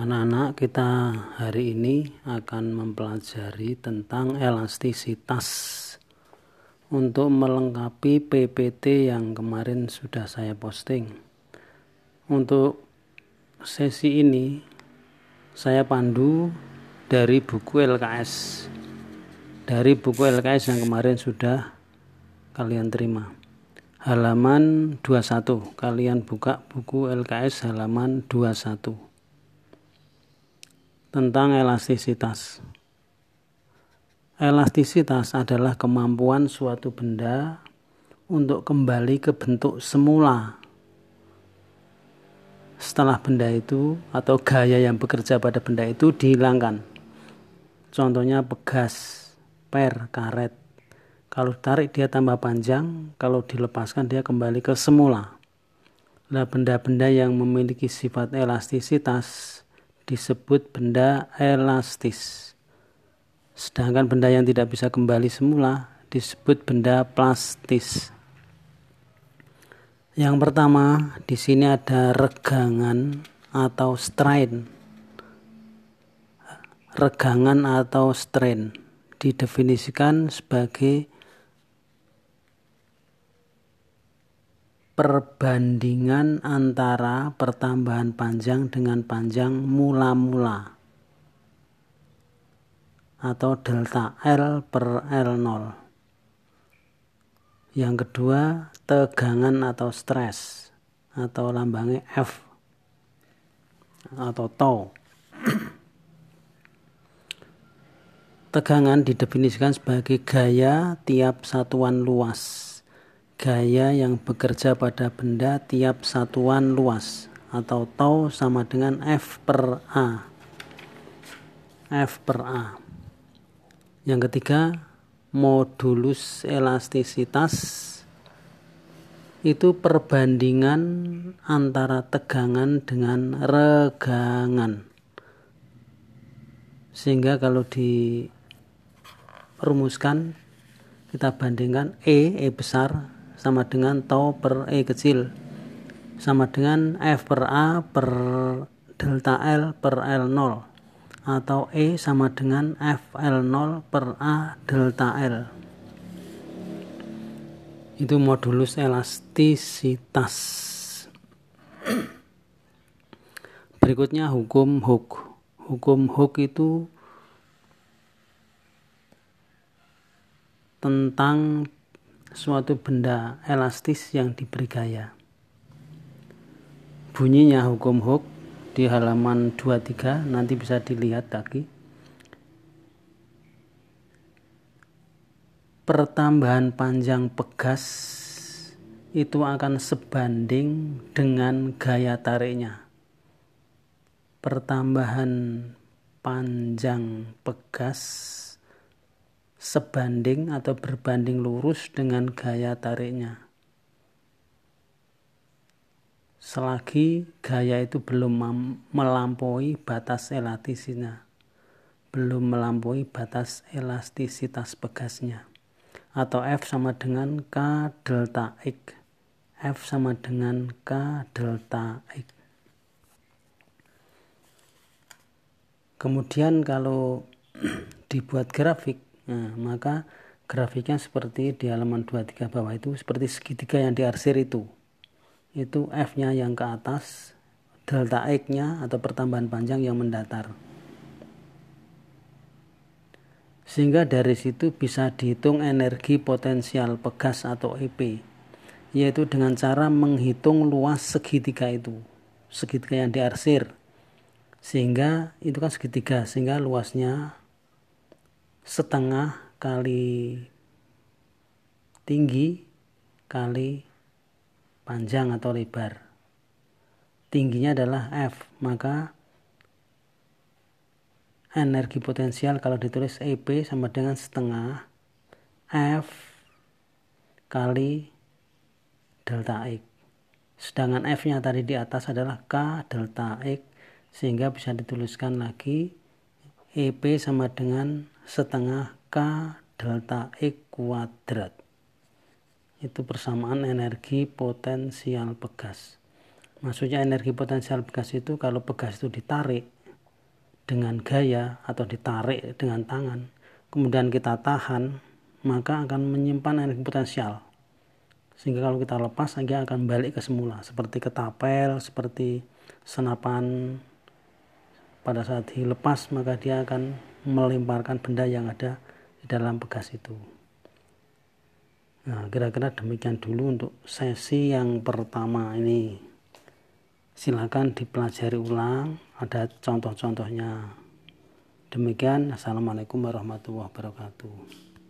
Anak-anak, kita hari ini akan mempelajari tentang elastisitas untuk melengkapi PPT yang kemarin sudah saya posting. Untuk sesi ini, saya pandu dari buku LKS. Dari buku LKS yang kemarin sudah kalian terima. Halaman 21. Kalian buka buku LKS halaman 21 tentang elastisitas. Elastisitas adalah kemampuan suatu benda untuk kembali ke bentuk semula setelah benda itu atau gaya yang bekerja pada benda itu dihilangkan. Contohnya pegas, per, karet. Kalau tarik dia tambah panjang, kalau dilepaskan dia kembali ke semula. Nah, benda-benda yang memiliki sifat elastisitas disebut benda elastis. Sedangkan benda yang tidak bisa kembali semula disebut benda plastis. Yang pertama, di sini ada regangan atau strain. Regangan atau strain didefinisikan sebagai perbandingan antara pertambahan panjang dengan panjang mula-mula atau delta L per L0. Yang kedua, tegangan atau stres atau lambangnya F atau tau. Tegangan didefinisikan sebagai gaya tiap satuan luas gaya yang bekerja pada benda tiap satuan luas atau tau sama dengan F per A. F per A. Yang ketiga, modulus elastisitas itu perbandingan antara tegangan dengan regangan. Sehingga kalau dirumuskan kita bandingkan E, E besar sama dengan tau per E kecil sama dengan F per A per delta L per L0 atau E sama dengan FL0 per A delta L. Itu modulus elastisitas. Berikutnya hukum Hooke hukum Hooke itu tentang suatu benda elastis yang diberi gaya. Bunyinya hukum Hooke di halaman 23 nanti bisa dilihat lagi. Pertambahan panjang pegas itu akan sebanding dengan gaya tariknya. Pertambahan panjang pegas sebanding atau berbanding lurus dengan gaya tariknya. Selagi gaya itu belum melampaui batas elastisnya, belum melampaui batas elastisitas pegasnya. Atau F sama dengan K delta X. F sama dengan K delta X. Kemudian kalau dibuat grafik Nah, maka grafiknya seperti di halaman 23 bawah itu seperti segitiga yang diarsir itu. Itu F-nya yang ke atas, delta X-nya atau pertambahan panjang yang mendatar. Sehingga dari situ bisa dihitung energi potensial pegas atau EP, yaitu dengan cara menghitung luas segitiga itu, segitiga yang diarsir. Sehingga itu kan segitiga, sehingga luasnya setengah kali tinggi kali panjang atau lebar. Tingginya adalah F, maka energi potensial kalau ditulis EP sama dengan setengah F kali delta X. Sedangkan F-nya tadi di atas adalah K delta X sehingga bisa dituliskan lagi EP sama dengan setengah K delta X kuadrat. Itu persamaan energi potensial pegas maksudnya energi potensial pegas itu kalau pegas itu ditarik dengan gaya atau ditarik dengan tangan kemudian kita tahan maka akan menyimpan energi potensial. Sehingga kalau kita lepas dia akan balik ke semula. Seperti ketapel seperti senapan pada saat dilepas maka dia akan melemparkan benda yang ada di dalam bekas itu. Nah kira-kira demikian dulu untuk sesi yang pertama ini. Silakan dipelajari ulang ada contoh-contohnya. Demikian assalamualaikum warahmatullahi wabarakatuh